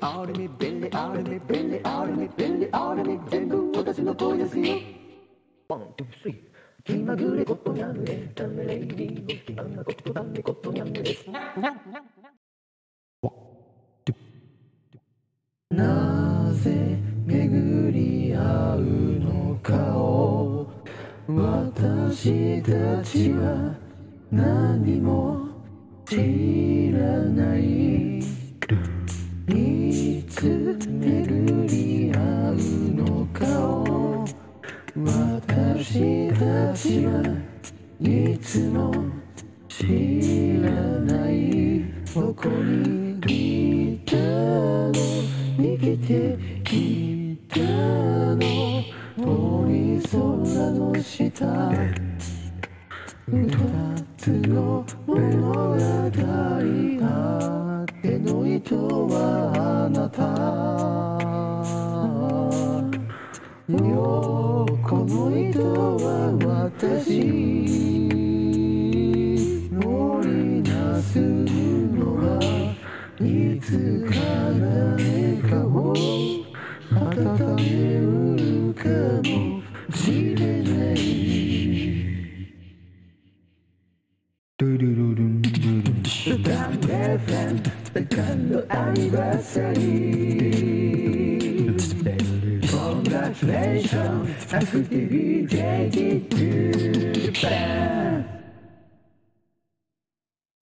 アルミ便利アルミ便利アルミ便利アルミ全部私の声ですよワン、ツー、スリー気まぐれれなぜ巡り合うのかを私たちは何も知らない。巡り合うのかを私たちはいつも知らないどこにいたの生きていたの遠い空の下二つの物語あっての糸はあなた横の糸は私。乗りなすのはいつか誰かを。温めうるかもしれない。ドゥルルルンドゥルンダンデフレンドカンのアニバーサリー pleasure. That's what the DJ.